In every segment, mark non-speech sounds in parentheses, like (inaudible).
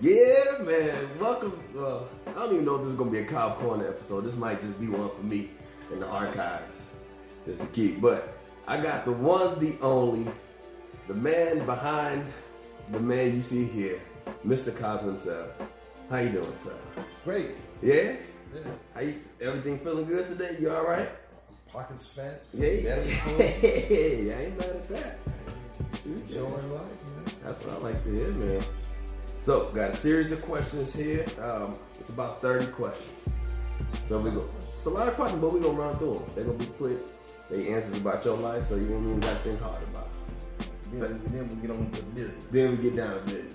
Yeah, man. Welcome. Uh, I don't even know if this is gonna be a Cobb Corner episode. This might just be one for me in the archives, just to keep. But I got the one, the only, the man behind the man you see here, Mr. Cobb himself. How you doing, sir? Great. Yeah. Yeah. How you? Everything feeling good today? You all right? Pockets fat. Yeah. (laughs) Full. Hey, I ain't mad at that. Enjoying life, man. That's what I like to hear, man. So, got a series of questions here. Um, it's about 30 questions. So we go. It's a lot of questions, but we're gonna run through them. They're gonna be quick. They answers about your life, so you don't even got to think hard about it. Then, we, then we get on to business. Then we get down to business.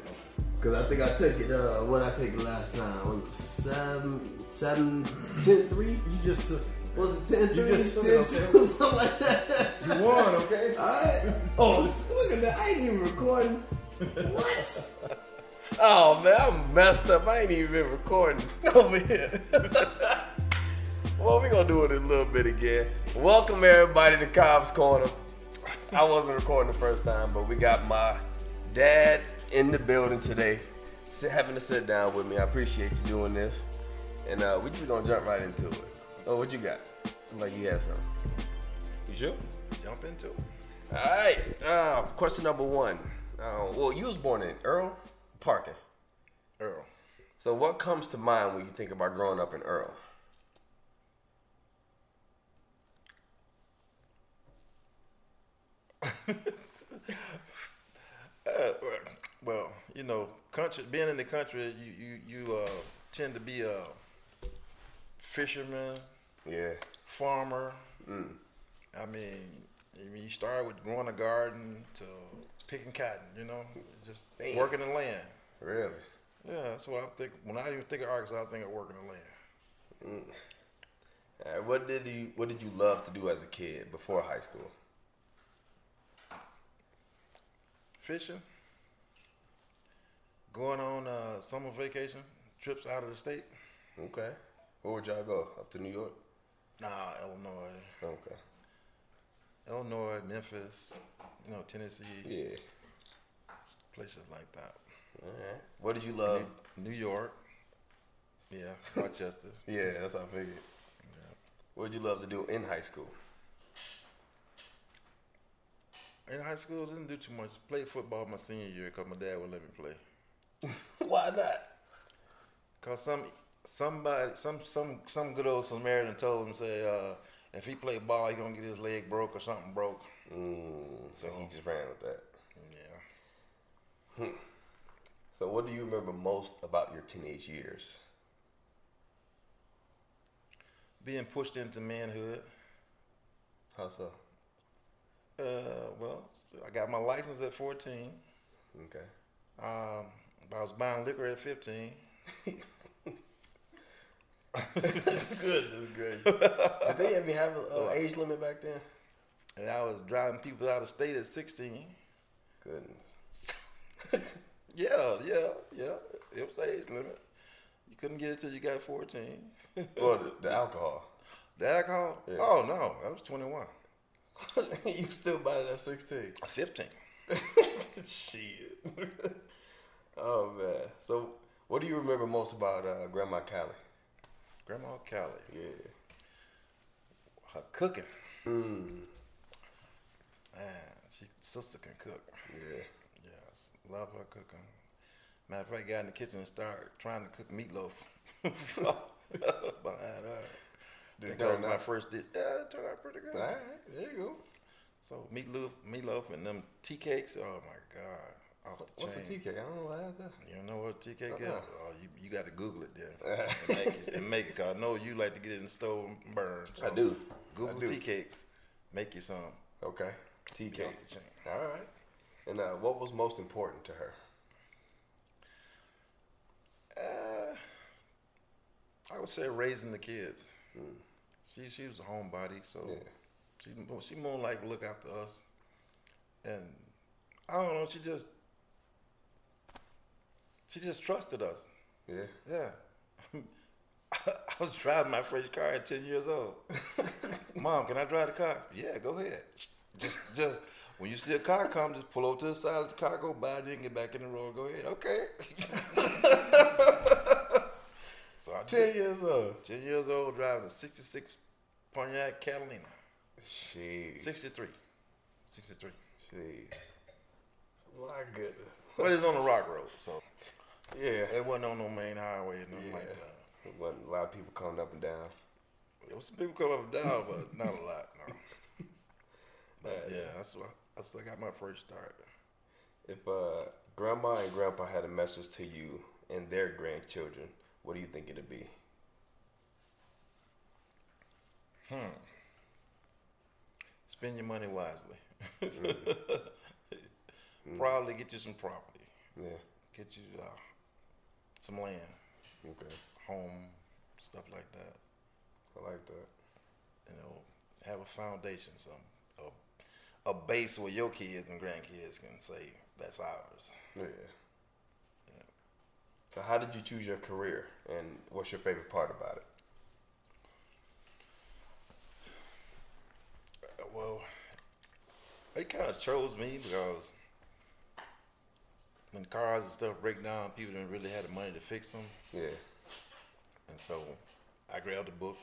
Cause I think I took it. Uh, what I take it last time was it seven, seven, ten, three. You just took. Was it ten, You just took ten, it, okay. (laughs) something like that? You won, okay? Alright. Oh, look at that! I ain't even recording. What? (laughs) Oh man, I'm messed up. I ain't even been recording (laughs) over here. (laughs) well, we gonna do it a little bit again. Welcome everybody to Cobb's Corner. I wasn't recording the first time, but we got my dad in the building today, sit, having to sit down with me. I appreciate you doing this, and uh, we just gonna jump right into it. Oh, what you got? Seems like you had something. You sure? Jump into it. All right. Uh, question number one. Uh, well, you was born in Earl, Parkin. Earl. So, what comes to mind when you think about growing up in Earl? Uh, (laughs) well, you know, country being in the country, you you you uh, tend to be a fisherman, Yeah. farmer. I mean, I mean, you start with growing a garden to picking cotton. You know, just Damn. working the land. Really? Yeah, that's what I think. When I even think of Arkansas, I think of working the land. All right, what did you What did you love to do as a kid before high school? Fishing, going on uh, summer vacation trips out of the state. Okay. Where would y'all go? Up to New York? Nah, Illinois, Okay. Illinois, Memphis, you know, Tennessee, Yeah. Places like that. All right. What did you love? New York. Yeah, (laughs) Rochester. Yeah, that's how I figured. What did you love to do in high school? In high school, didn't do too much. Played football my senior year because my dad would let me play. (laughs) Why not? Cause some somebody some some some good old Samaritan told him say uh, if he play ball he gonna get his leg broke or something broke. Mm, so he just ran with that. Yeah. So, what do you remember most about your teenage years? Being pushed into manhood. How so? Uh, well, I got my license at 14. Okay. Um, I was buying liquor at 15. Good, Goodness gracious. Did they even have an uh, age limit back then? And I was driving people out of state at 16. Goodness. (laughs) Yeah, yeah, yeah. It was age limit. You couldn't get it till you got 14. Well, the, the alcohol. The alcohol? Yeah. Oh, no. That was 21. (laughs) you still bought it at 16. 15. (laughs) Shit. oh, man. So, what do you remember most about uh, Grandma Callie? Grandma Callie. Yeah. Her cooking. Mm. Man, she sister can cook. Yeah. Love her cooking. Matter of fact, got in the kitchen and started trying to cook meatloaf (laughs) behind her. Did it Think that was turn my first dish. Yeah, it turned out pretty good. All right. There you go. So meatloaf, meatloaf, and them tea cakes. Oh my god, What's a chain. TK? I don't know what I had that. You don't know what a tea cake is? Uh-uh. Oh, you, you got to Google it then (laughs) and make it. And make it. Cause I know you like to get it in the stove and burn. I do. Google I do. tea cakes. Make you some. Okay. Be TK. off the chain. All right. And uh, what was most important to her? Uh, I would say raising the kids. She she was a homebody, so Yeah. she she more like look after us, and I don't know. She just she just trusted us. Yeah. Yeah. (laughs) I was driving my first car at ten years old. (laughs) Mom, can I drive the car? Yeah, go ahead. Just (laughs) just when you see a car come, just pull over to the side of the car, go by, then get back in the road. Go ahead. Okay. (laughs) so I Ten years old. 10 years old, driving a 66 Pontiac Catalina. Shit. 63. 63. Shit. My goodness. But it's on the rock road, so Yeah. it wasn't on no main highway or nothing Yeah. like that. It wasn't a lot of people coming up and down. There was some people come up and down, but not a lot, no. (laughs) But Yeah. yeah, that's what that's still got my first start. If uh, grandma and grandpa had a message to you and their grandchildren, what do you think it'd be? Hmm. Spend your money wisely. (laughs) Probably get you some property. Yeah. Get you uh, some land, Okay. home, stuff like that. I like that. You know, have a foundation, some a base where your kids and grandkids can say that's ours. Yeah. So how did you choose your career and what's your favorite part about it? Well, they kind of chose me because when cars and stuff break down, people didn't really have the money to fix them, Yeah. and so I grabbed a book,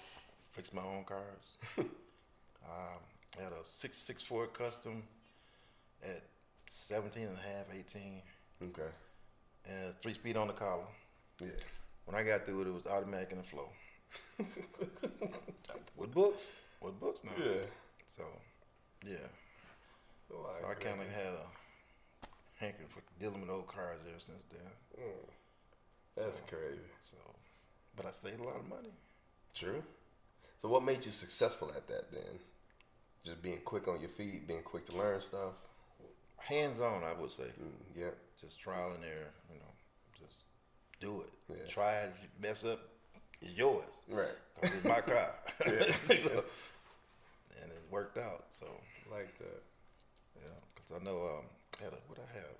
fixed my own cars. (laughs) um, I had a six six four custom at 17 and a half, 18, Okay. and three speed on the collar. Yeah. When I got through it, it was automatic in the flow. (laughs) with books, with books now. Yeah. So, yeah. Oh, I So like I kind of had a hankering for dealing with old cars ever since then. Mm. That's So- crazy. So, but I saved a lot of money. True. So what made you successful at that then? Just being quick on your feet, being quick to learn stuff. Hands on, I would say. Mm, yeah. Just trial and error. You know, just do it. Yeah. Try it. Mess up, it's yours. Right. it's my (laughs) car. (laughs) So- and it worked out. So Like that. yeah, because I know um, I had a what I have,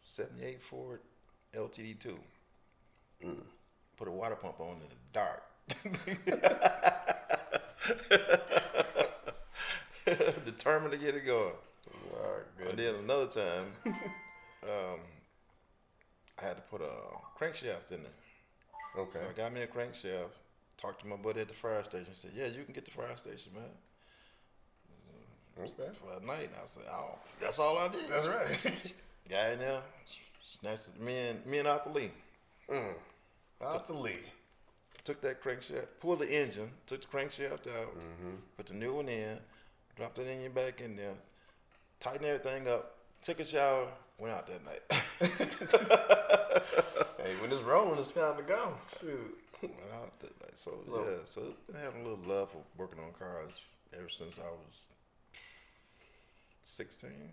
'78 Ford LTD two. Mm. Put a water pump on in the dark. (laughs) (laughs) Determined to get it going. Right, And then another time, (laughs) um, I had to put a crankshaft in there. Okay. So I got me a crankshaft. Talked to my buddy at the fire station. Said, "Yeah, you can get the fire station, man." Okay. For a night, and I said, "Oh, that's all I did." That's right. (laughs) Got in there, snatched it, me and me and Arthur Lee. mm. Out the lead. Took that crankshaft, pulled the engine, took the crankshaft out, put the new one in, dropped the engine back in there, tightened everything up, took a shower, went out that night. (laughs) Hey, when it's rolling, it's time to go. Shoot. went out that night. So yeah, so been having a little love for working on cars ever since I was sixteen.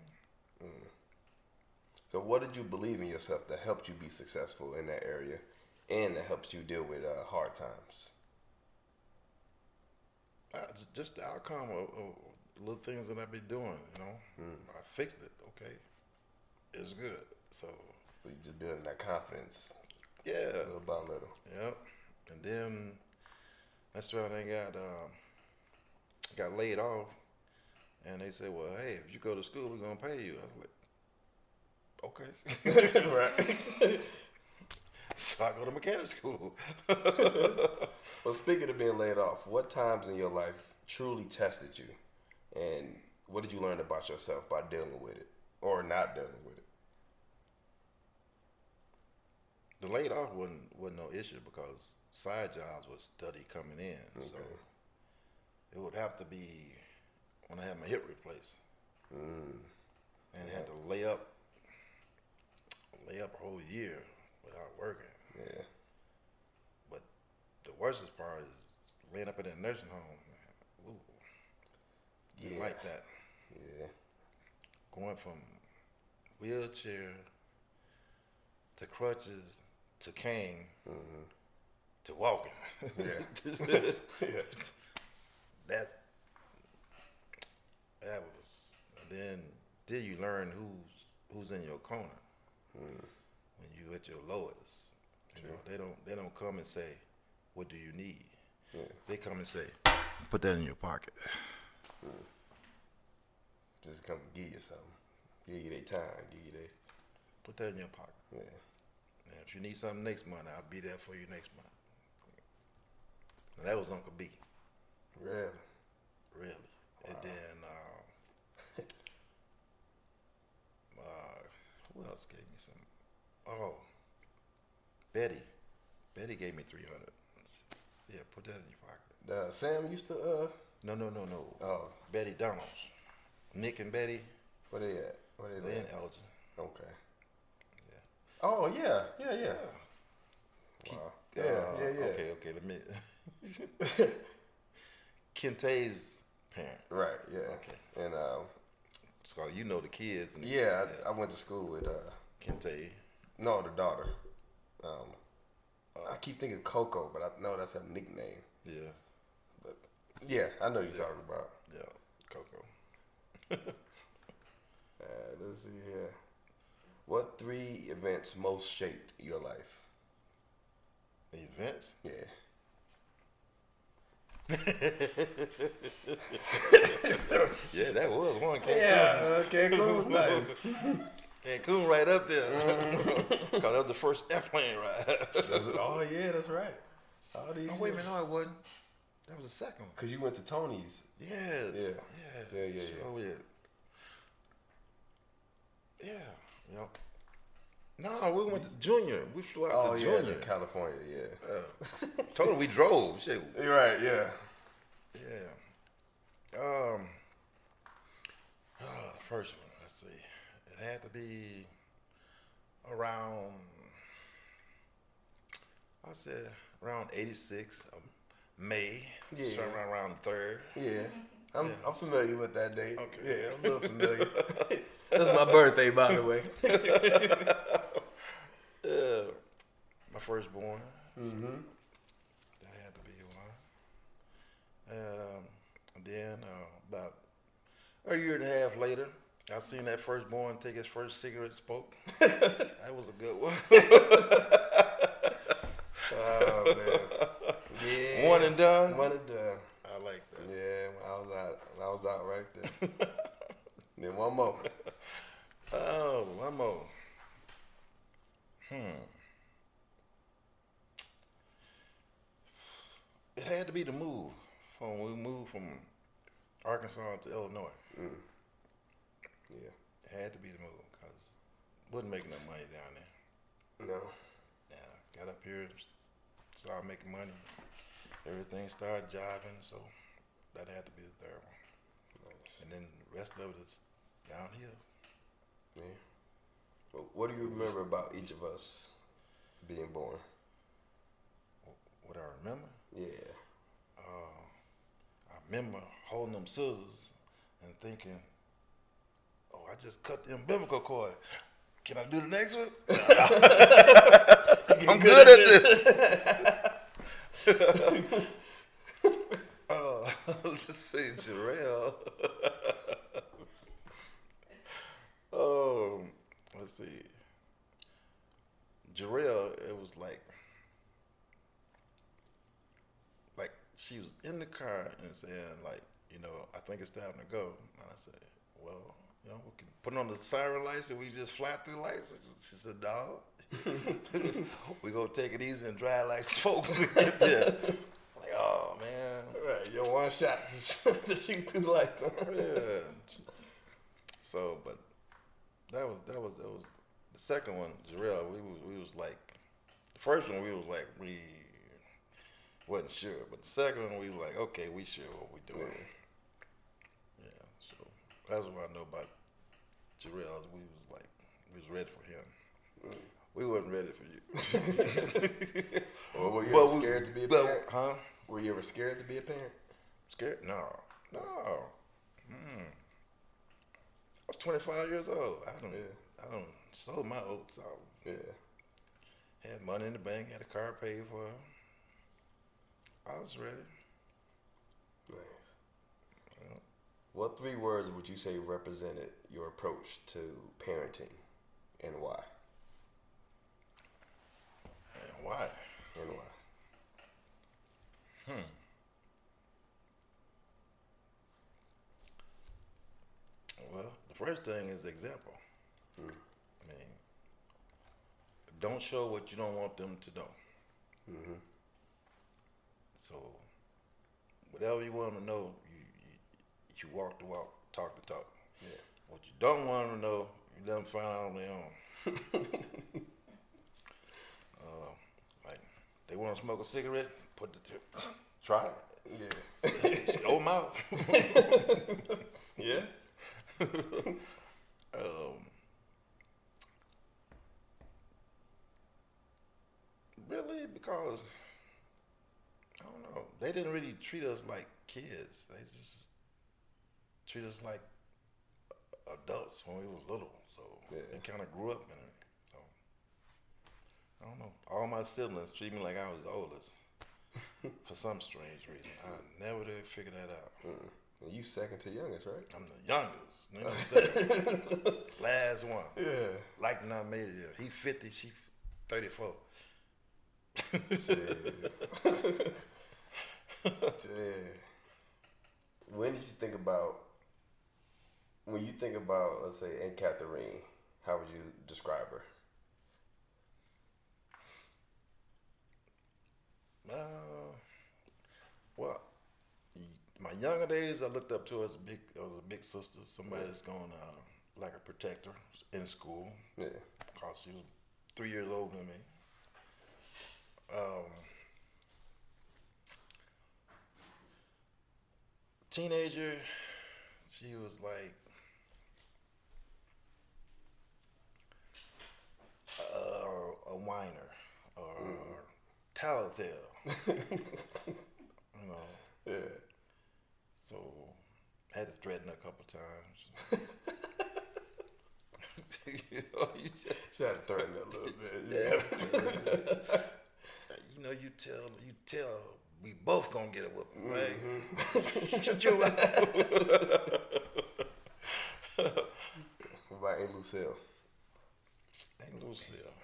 So what did you believe in yourself that helped you be successful in that area and that helps you deal with uh, hard times? Just- just the outcome of, of little things that I be doing, you know. I fixed it. Okay, it's good. So we just building that confidence yeah, little by little. Yep. And then that's when I got um, got laid off, and they said, "Well, hey, if you go to school, we're gonna pay you." I was like, "Okay." (laughs) right. (laughs) so I go to mechanic school. (laughs) Well, speaking of being laid off, what times in your life truly tested you, and what did you learn about yourself by dealing with it or not dealing with it? the laid off wasn't wasn't no issue because side jobs was steady coming in. So it would have to be when I had my hip replaced, Mm. and had to lay up lay up a whole year without working. Yeah. But the worstest part is laying up in that nursing home. Yeah. like that. Yeah. Going from wheelchair to crutches to cane mm-hmm. to walking. Yeah. (laughs) (laughs) yeah. That's that was. Then then you learn who's who's in your corner mm. when you at your lowest. You know, they don't they don't come and say, "What do you need?" Yeah. They come and say, "Put that in your pocket." Just come give you something. Give you their time. Give you their Put that in your pocket. yeah. And if you need something next month, I'll be there for you next month. And that was Uncle B. Really? Really. And then um, (laughs) uh, who else gave me some? Oh, Betty. Betty gave me three hundred. Yeah, put that in your pocket. Uh, Sam used to. Uh, No, no, no, no. oh, Betty Donalds. Nick and Betty. where they at? Where they They in? Elgin. Okay. Yeah. Oh yeah, yeah, yeah. Wow. Yeah, Uh, yeah, yeah. Okay, okay. Let me. (laughs) Kente's parent. Right. Yeah. Okay. And um, So you know the kids. And yeah, I, I went to school with uh, Kente. no, the daughter. Um, I keep thinking Coco, but I know that's her nickname. Yeah. But yeah, I know you're talking about. Yeah. Coco. (laughs) Uh, let's see here. What three events most shaped your life? Events. Yeah. (laughs) Yeah, that was one. Cancun. Okay. Cool. (laughs) Cancun right up there. Cause that was the first airplane ride. oh yeah, that's right. All these. oh wait a minute, no, it wasn't. That was the second one. Cause you went to Tony's. Yeah. Yeah. Yeah. Yeah, yeah, yeah. So, yeah. Yeah. Yep. No, we went to Junior. We flew out Oh to yeah, Junior. California. Yeah. Uh, told him we drove. Shit. (laughs) You're right. Yeah. Yeah. Um. Uh, first one. Let's see. It had to be around. I said around '86, um, May. Yeah. So around third. Yeah. I'm, Yeah. I'm familiar with that date. Okay. Yeah, I'm a little familiar. (laughs) That's my birthday, by the way. Yeah. (laughs) My firstborn. Mm-hmm. That had to be one. Um, and then uh, about a year and a half later, I seen that firstborn take his first cigarette smoke. (laughs) that was a good one. Oh man. Yeah. one and done. One and done. I like that. Yeah, I was out. I was out right there. (laughs) then one more. Oh, one more. Hmm. It had to be the move from we moved from Arkansas to Illinois. Yeah. It had to be the move because wasn't making no money down there. No. Yeah, got up here, started making money. Everything started jiving, so that had to be the third one. Nice. And then the rest of it is downhill. Yeah. Well, what do you remember about each of us being born? What I remember, Yeah. uh, I remember holding them scissors and thinking, "Oh, I just cut the umbilical cord. Can I do the next one? (laughs) (laughs) I'm good, at this." (laughs) uh, let's see, Jarrell. um, let's see, Jarrell. It was like, like she was in the car and saying, like, you know, I think it's time to go. And I said, well, you know, we can put on the siren lights and we just fly through lights. She said, no. (laughs) we gonna take it easy and drive like (laughs) folks. there. Like, oh man. Right. Your one shot to (laughs) shoot through lights. Yeah. So, but that was that was that was the second one, Jarrell. We was we was like the first one we was like we wasn't sure, but the second one we was like okay, we sure what we doing. Yeah. So that's what I know about Jarrell. We was like we was ready for him. We wasn't ready for you. (laughs) Or were you But ever we- scared to be a but- parent? Huh? Were you ever scared to be a parent? Scared? No, no. Mm. I was 25 years old. I don't. Yeah. I don't sold my oats out. Yeah. Had money in the bank. Had a car paid for. I was ready. Nice. What three words would you say represented your approach to parenting and why? Why? And why? Hmm. Well, the first thing is example. I mean, don't show what you don't want them to know. Mm-hmm. So whatever you want them to know, you, you you walk the walk, talk the talk. Yeah. What you don't want them to know, you let them find out on their own. (laughs) uh, they want to smoke a cigarette, put the (coughs) try it. Yeah. (laughs) Show them out. (laughs) yeah. (laughs) um, really, because I don't know, they didn't really treat us like kids. They just treat us like adults when we was little. So Yeah. they kind of grew up in it. I don't know. All my siblings treat me like I was the oldest. (laughs) For some strange reason, I never did figure that out. Mm. And you second to youngest, right? I'm the youngest. You know what I'm saying? Last one. Yeah. Like not made it. He 50, she 34. Yeah. When did you think about when you think about let's say Aunt Catherine, how would you describe her? Uh, well, my younger days, I looked up to as a big, as a big sister, somebody that's going uh, like a protector in school, Yeah. because she was three years older than me. Um, teenager, she was like uh, a whiner or tattletale. You (laughs) know, Yeah. so had to threaten her a couple times. (laughs) you know, you just, She had to threaten a little (laughs) bit. Yeah. you know, you tell you tell we both gonna get a whooping, right? Mm-hmm. Shut your mouth. What about Aunt Lucille? Aunt Lucille.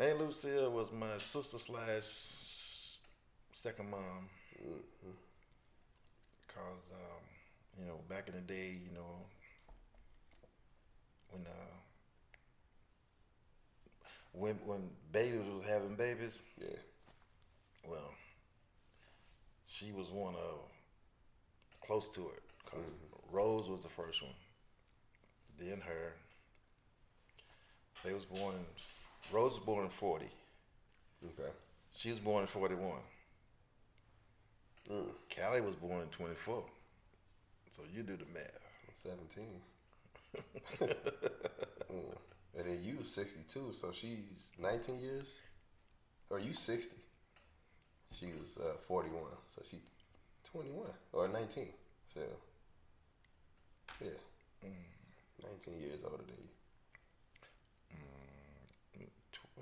Aunt Lucille was my sister slash second mom. Cause um, you know, back in the day, you know, when uh, when when babies was having babies, Yeah. well, she was one of close to it because Rose was the first one. Then her. They was born. In, Rose was born in forty. Okay. She was born in forty one. Mm. Callie was born in twenty four. So you do the math. Seventeen. (laughs) Mm. And then you sixty-two, so she's nineteen years. Or you sixty? She was uh, forty-one, so she twenty-one or nineteen still. Yeah, nineteen years older than you.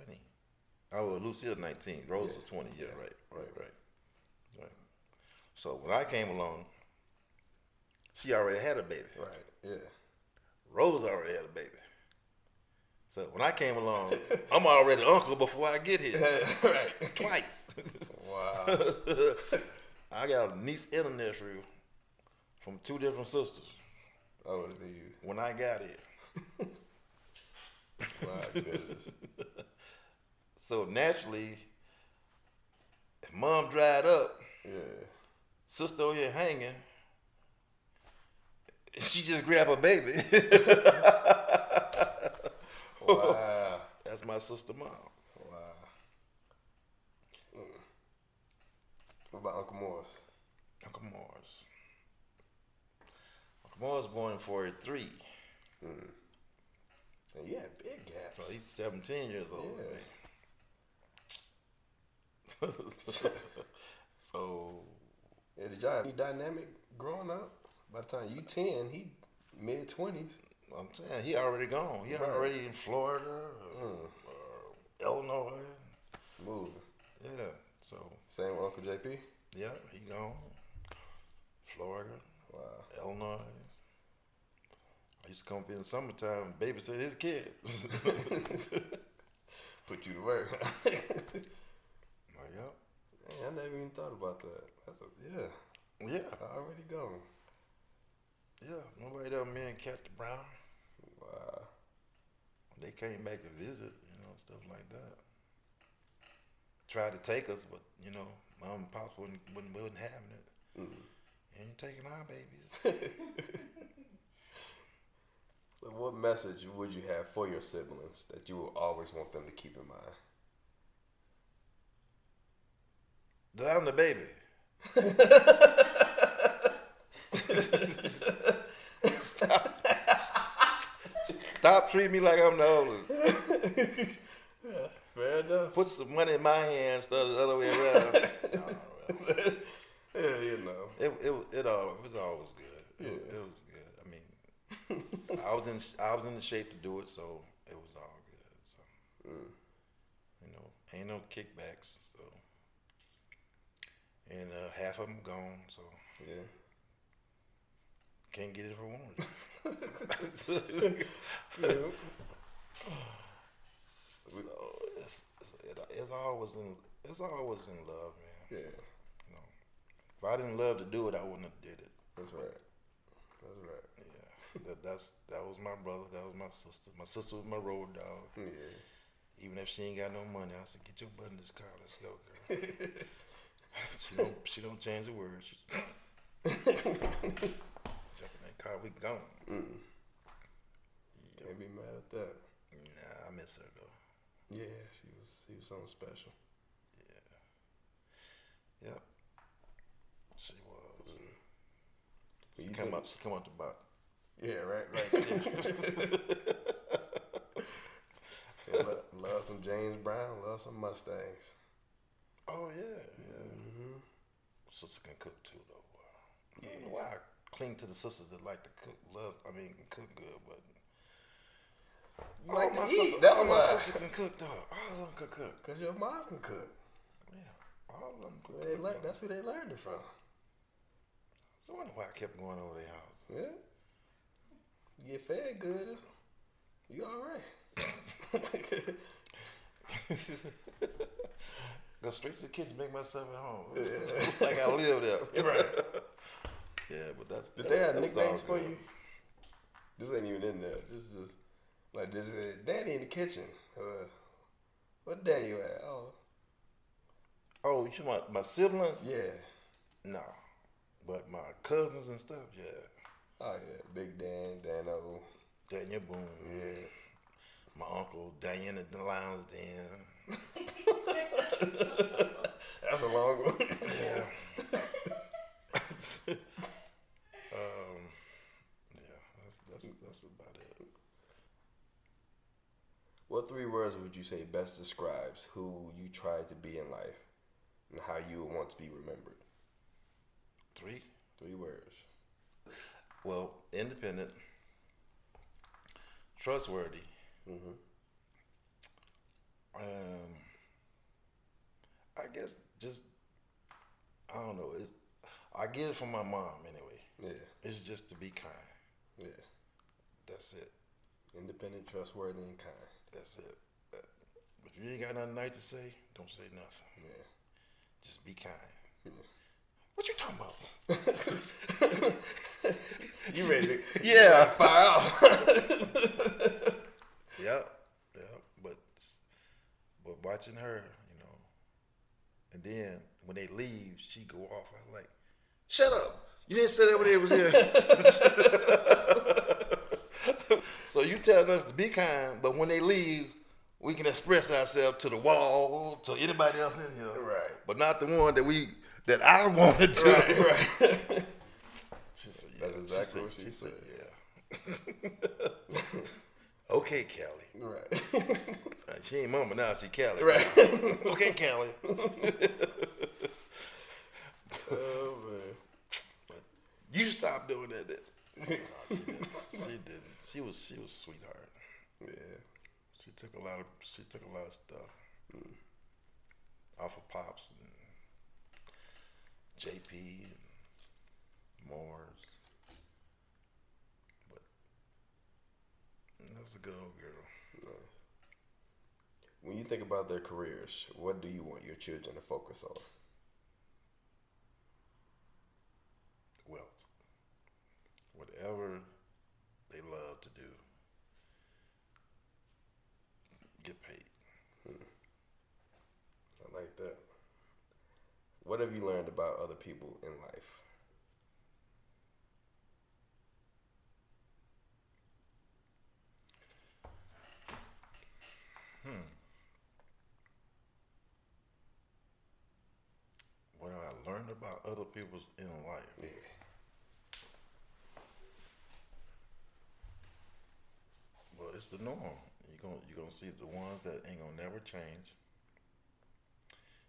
Twenty. Oh, well, Lucille nineteen. Rose Yeah. was twenty. Yeah, Yeah. right, right, right, right. So when I came along, she already had a baby. Right. Yeah. Rose already had a baby. So when I came along, (laughs) I'm already uncle before I get here. (laughs) right. Twice. (laughs) Wow. I got a niece and a nephew from two different sisters oh, than when I got here. My. (laughs) So naturally, if mom dried up, Yeah. sister over here hanging, she just grabbed a baby. (laughs) Wow. That's my sister mom. Wow. Mm. What about Uncle Morris? Uncle Morris. Uncle Morris was born in 43. And you had big gaps. So he's 17 years old. Yeah. man. (laughs) so, Yeah, did y'all have dynamic growing up? By the time you ten, he mid twenties. I'm saying he already gone. He Right. already in Florida or, Mm. or Illinois. Moving. Yeah. So, Same with Uncle JP. yeah, he gone. Florida, Wow. Illinois. I used to come up in the summertime and babysit his kids. (laughs) Put you to work. (laughs) like, yep. Man, I never even thought about that. That's a yeah. Yeah. Already gone. Yeah. Nobody ever me and Captain Brown. Wow. They came back to visit, you know, stuff like that. tried to take us, but you know, mom and pops wouldn't wouldn't, wouldn't having it. Mm-hmm. Ain't taking our babies. (laughs) What message would you have for your siblings that you will always want them to keep in mind? that I'm the baby. (laughs) stop, stop treating me like I'm the oldest. (laughs) Fair enough. Put some money in my hand instead of the other way around. (laughs) Yeah, you know. It it it all it was always good. It, it was good. I was in I was in the shape to do it, so it was all good. So you know, ain't no kickbacks. So and uh, half of them gone, so Yeah. can't get it I want. (laughs) so it's, it's, it, it's always in it's always in love, man. Yeah. You know, if I didn't love to do it, I wouldn't have did it. That's right. That's right. Yeah, that, that's that was my brother. That was my sister. My sister was my road dog. Yeah. Even if she ain't got no money, I said, "Get your butt in this car. Let's go, girl." (laughs) she don't. She don't change the words. She's jump in that car. We gone. Mm. Can't be mad at that. Nah, I miss her though. Yeah, she was she was something special. Yeah. Yep. She was. Mm. She You come out. She come out the box. Yeah, right, right. (laughs) Yeah, lo- love some James Brown, love some Mustangs. Oh yeah, yeah. mhm Sister can cook too, though. Wow. I don't know why I cling to the sisters that like to cook. Love, I mean, can cook good, but You like all to my eat, sisters, that's all my sister can cook, though. All of them can cook. Cause your mom can cook. Yeah, all of them They cook. learned, that's who they learned it from. So I wonder why I kept going over their house. Yeah. You get fed good. You all right? (laughs) Go straight to the kitchen, make myself at home. (laughs) like I live there. (laughs) right. Yeah, but that's. Did that- they have that was all nicknames for you? This ain't even in there. This is just like this is Danny in the kitchen. Uh, what Danny you at? Oh, Oh, you about my siblings? yeah. No, but my cousins and stuff. Yeah, Oh yeah, Big Dan, Dano. Daniel Boone. Yeah. My uncle Diana the Lions Den. (laughs) That's a long one. Yeah. (laughs) um, yeah, that's that's that's about it. what three words would you say best describes who you tried to be in life and how you would want to be remembered? Three. Three words. Well, independent, trustworthy. Mm-hmm. Um, I guess just I don't know. It's I get it from my mom anyway. Yeah. It's just to be kind. Yeah. That's it. Independent, trustworthy, and kind. That's it. Uh, If you ain't got nothing nice to say, don't say nothing. Yeah. Just be kind. Yeah. What you talking about? (laughs) You ready to Yeah. (laughs) fire off? (laughs) Yep, yep. But but watching her, you know, and then when they leave, she go off. I'm like, shut up! You didn't say that when they was here. so you telling us to be kind, but when they leave, we can express ourselves to the wall, to anybody else in here, Right. But not the one that we that I wanted to. right, right. (laughs) She said, yeah. That's exactly what she said. yeah. (laughs) okay, Kelly. right. Uh, She ain't mama now, she Kelly. Right. (laughs) okay, Kelly. oh man. You stop doing that. then. No, she didn't. She didn't. She was she was sweetheart. Yeah. She took a lot of she took a lot of stuff off of pops and JP and Morris. But that's a good old girl. When you think about their careers, what do you want your children to focus on? Wealth. Whatever they love to do. Get paid. I like that. What have you learned about other people in life? Hmm. What have I learned about other people's in life? Yeah. Well, it's the norm. You gonna you gonna see the ones that ain't gonna never change.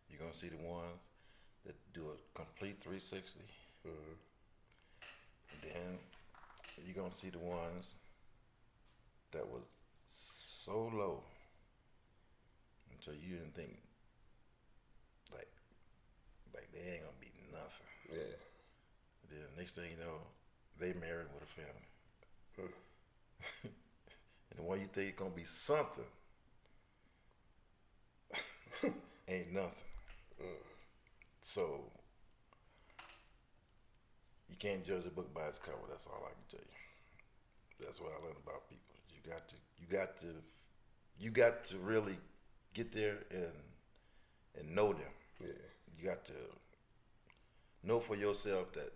You're gonna see the ones that do a complete 360. Mhm. Then you're gonna see the ones that was so low until you didn't think like like they ain't gonna be nothing. Yeah. Then next thing you know, they married with a family. (laughs) and the one you think gonna be something (laughs) ain't nothing. So you can't judge a book by its cover. That's all I can tell you. That's what I learned about people. You got to, you got to, you got to really get there and and know them. Yeah. You got to know for yourself that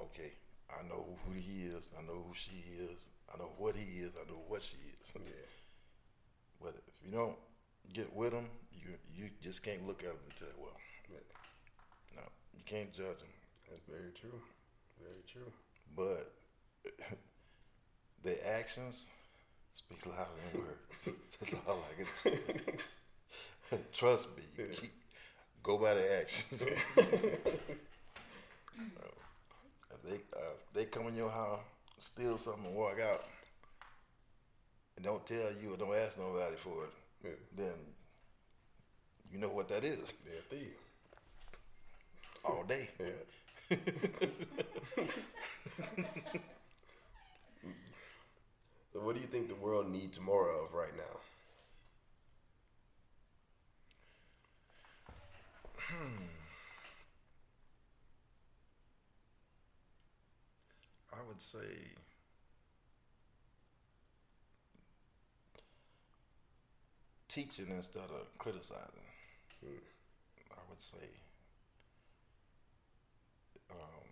okay, I know who he is, I know who she is, I know what he is, I know what she is. Yeah. But if you don't get with them, you you just can't look at them and tell, well, Yeah. no, you can't judge them. That's very true. Very true. But (laughs) their actions speak louder than words. (laughs) That's all I can tell. (laughs) Trust me. you keep- go by the actions. if they uh, they come in your house, steal something, and walk out, and don't tell you or don't ask nobody for it, Yeah. then you know what that is They're a thief. All day. (laughs) Yeah. (laughs) So what do you think the world needs more of right now? Hmm. I would say teaching instead of criticizing. Hmm. I would say um,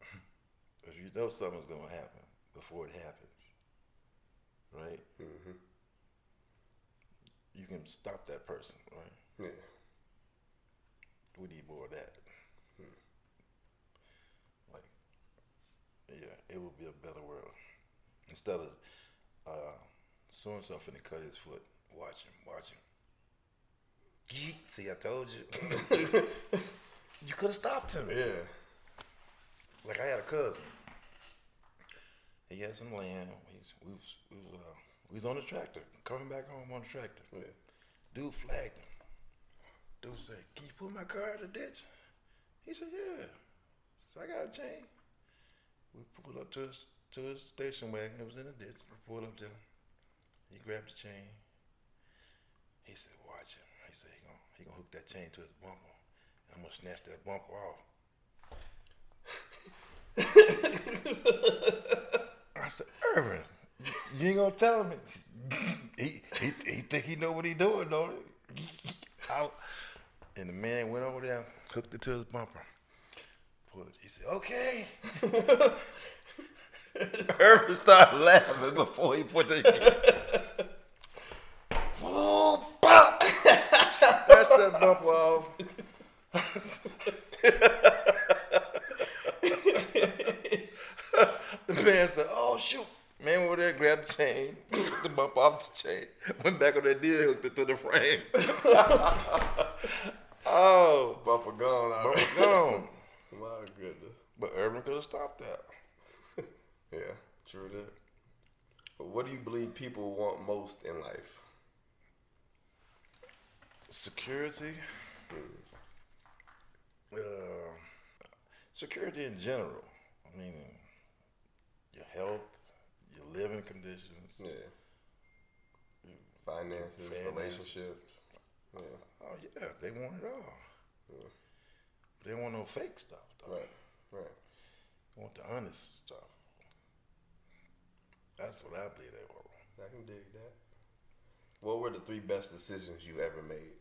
(laughs) if you know something's going to happen before it happens, right? Mm-hmm. You can stop that person, right? Yeah. We need more of that. Like, yeah, it would be a better world. Instead of uh, so and so finna cut his foot, watch him, watch him. See, I told you. (laughs) (laughs) you could have stopped him. Yeah. Like I had a cousin. He had some land. We was, we was, we was, uh, we was on the tractor, coming back home on the tractor. Yeah. Dude flagged him. Dude said, "Can you put my car in the ditch?" He said, "Yeah." So I got a chain. We pulled up to his, to his station wagon. It was in the ditch. We pulled up there. He grabbed the chain. He said, "Watch him." He said, "He gonna he gonna hook that chain to his bumper. I'm gonna snatch that bumper off." I said, Irvin, you ain't gonna tell me. He he he think he know what he doing, don't he? I, and the man went over there, hooked it to his bumper. Pulled it. He said, "Okay." (laughs) Irvin started laughing before he put the. Full pop. That's that bumper off. The man said, "Oh shoot!" Man went over there grabbed the chain, (laughs) took the bump off the chain, went back on that deal, hooked it to the frame. (laughs) oh, Bumper gone bumper already. (laughs) gone. My goodness. But Irvin could have stopped that. Yeah, true that. But what do you believe people want most in life? Security. Uh, security in general. I mean, your health, your living conditions. Yeah. Finances, Finances. relationships. Yeah. Oh yeah, they want it all. Yeah. They want no fake stuff. Though. Right. Right. They want the honest stuff. That's what I believe they want. I can dig that. What were the three best decisions you've ever made?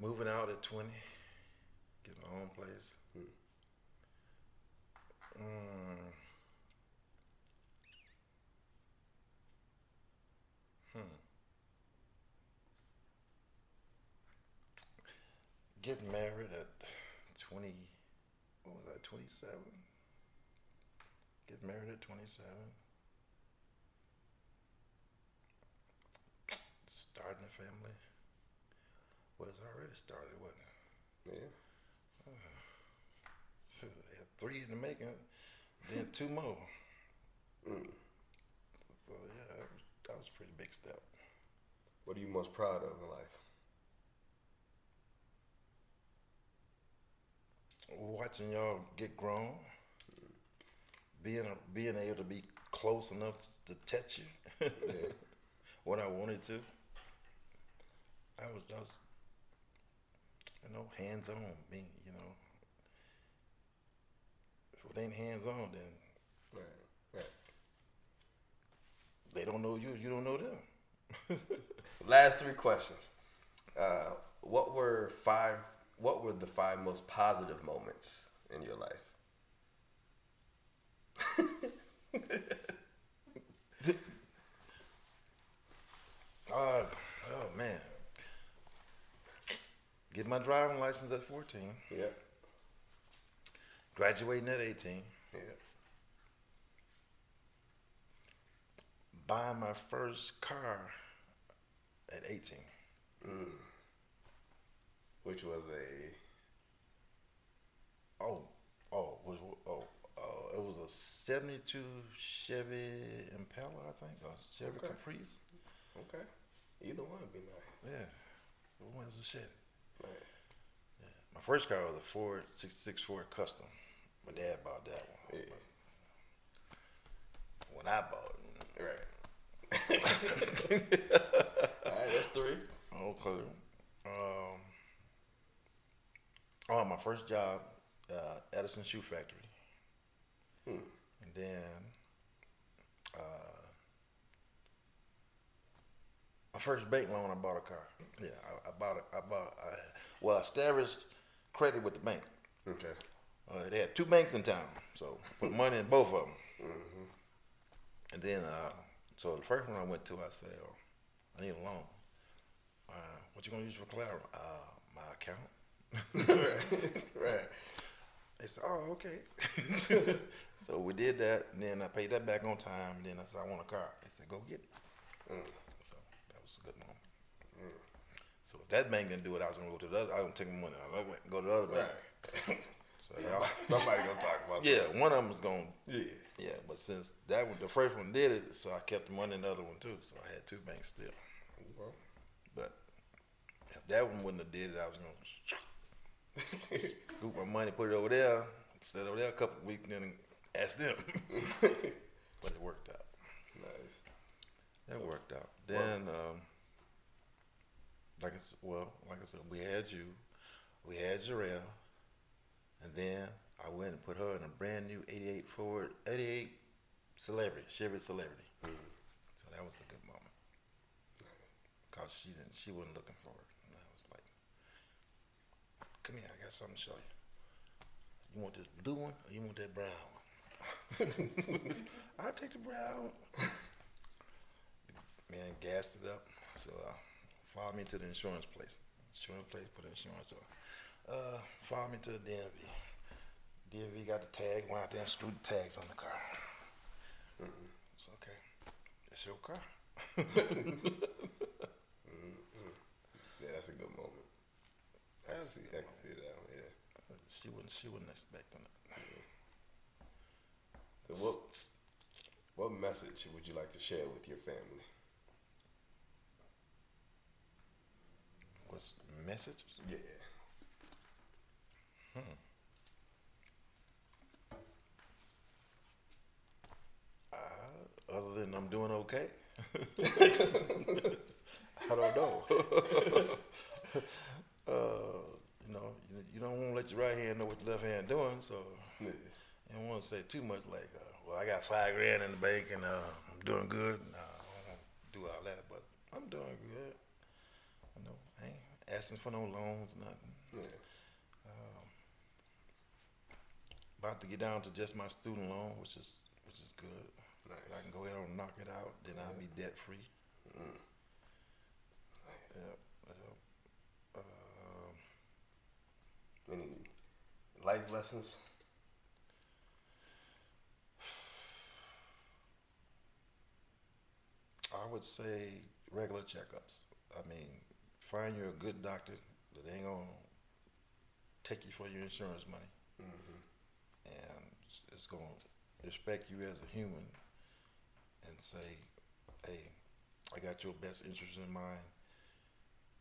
Moving out at 20, getting my own place. Mm. Hmm. Getting married at 20, what was that, 27? Get married at 27. Starting a family. Was already started, wasn't it? Yeah. (sighs) Had three in the making, then two more. Mm. So yeah, that was, that was a pretty big step. What are you most proud of in life? Watching y'all get grown, being being able to be close enough to touch you Yeah. (laughs) when I wanted to. I was, I was, you know, hands on. Me, you know. If it ain't hands on, then Right. Right. they don't know you. You don't know them. (laughs) Last three questions. Uh, what were five? What were the five most positive moments in your life? (laughs) Uh, oh man. Get my driving license at 14, Yeah. graduating at 18, Yeah. buying my first car at 18. Mm. Which was a Oh, oh, was oh, uh, it was a 72 Chevy Impala, I think, or Chevy Okay. Caprice. Okay. Either one would be nice. Yeah, it was a Chevy. Right. My first car was a Ford 66 Ford Custom. My dad bought that one. Yeah. When I bought it, Right. (laughs) All right. That's three. Okay. Um, oh, my first job, uh, Edison Shoe Factory. Hmm. And then uh, my first bank loan, I bought a car. Yeah, I, I bought it. I bought. I, well, I established credit with the bank. Okay. Uh, they had two banks in town, so put money in both of them. Mm-hmm. And then, uh, so the first one I went to, I said, oh, I need a loan. Uh, what you gonna use for collateral? Uh, my account. (laughs) Right. (laughs) They said, oh, okay. (laughs) so we did that, and then I paid that back on time. And then I said, I want a car. They said, go get it. That was a good. So if that bank didn't do it, I was gonna go to the other. I was gonna take my money. I gonna go to the other bank. So y'all, (laughs) Somebody gonna talk about. yeah, one of them was gonna Yeah. Yeah, but since that one, the first one did it, so I kept the money in the other one too. So I had two banks still. Well, But if that one wouldn't have did it, I was gonna scoop my money, put it over there, sit over there a couple of weeks, then ask them. (laughs) but it worked out. It worked out. Then, um, like I said, well, like I said, we had you, we had Jarrell, and then I went and put her in a brand new '88 Ford, '88 Celebrity, Chevy Celebrity. So that was a good moment. Cause she didn't, she wasn't looking for it, and I was like, "Come here, I got something to show you. You want this blue one, or you want that brown one?" (laughs) I'll take the brown. (laughs) Man, gassed it up. So uh, follow me to the insurance place. Insurance place put insurance on. Uh, follow me to the DMV. DMV got the tag. Went out there and screwed the tags on the car. It's okay. It's your car. (laughs) Yeah, that's a good moment. I can see. I can see that. One, yeah. She wouldn't, She wasn't expecting it. So what? What message would you like to share with your family? What's the message? Yeah. Uh, other than I'm doing okay. (laughs) I don't know. (laughs) uh, you know, you, you don't want to let your right hand know what your left hand doing, so Yeah. you don't want to say too much like, uh, "Well, I got five grand in the bank and uh, I'm doing good." Nah, I don't want to do all that, but I'm doing good. You know, I ain't asking for no loans, nothing. Yeah. About to get down to just my student loan, which is which is good. Nice. I can go ahead and knock it out. Then I'll be debt free. Mm. Yep. yep. Um, Any life lessons? I would say regular checkups. I mean, find you a good doctor that ain't gonna take you for your insurance money, Mm-hmm. and it's- it's gonna respect you as a human, and say, "Hey, I got your best interest in mind.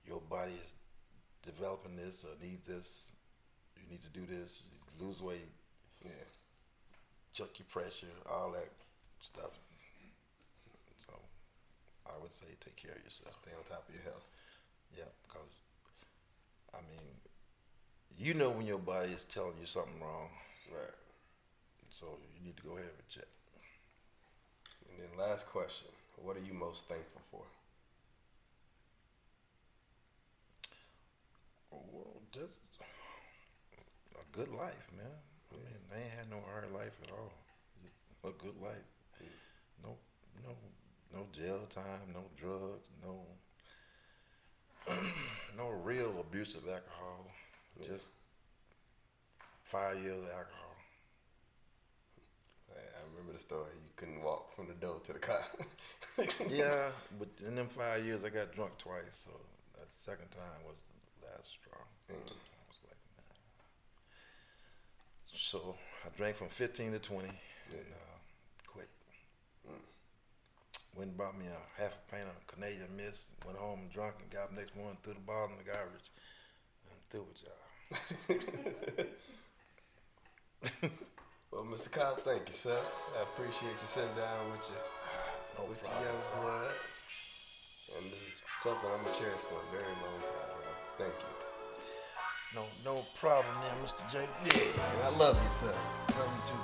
Your body is developing this or need this. You need to do this. Lose weight, Yeah. check your pressure, all that stuff." So, I would say take care of yourself. Stay on top of your health. Yeah, because I mean, you know when your body is telling you something wrong, Right. so you need to go ahead and check. And then last question. What are you most thankful for? Well, just a good life, man. I mean, I ain't had no hard life at all. Just a good life. No, no, no jail time, no drugs, no, no real abusive alcohol. Just five years of alcohol. I, I remember the story. You couldn't walk from the door to the car. (laughs) yeah, but in them five years, I got drunk twice. So that second time was the last straw. Mm. I was like, nah. So I drank from 15 to 20 and uh. Went and bought me a half a pint of Canadian Mist. Went home drunk and got up next morning, threw the bottle in the garbage. I'm through with y'all. (laughs) well, Mr. Cobb, thank you, sir. I appreciate you sitting down with you. Ah, no with problem, your young blood. And this is something I'm gonna cherish for a very long time. Man. Thank you. No, no problem there, Mr. J. Yeah. And I love you, sir. Love you too.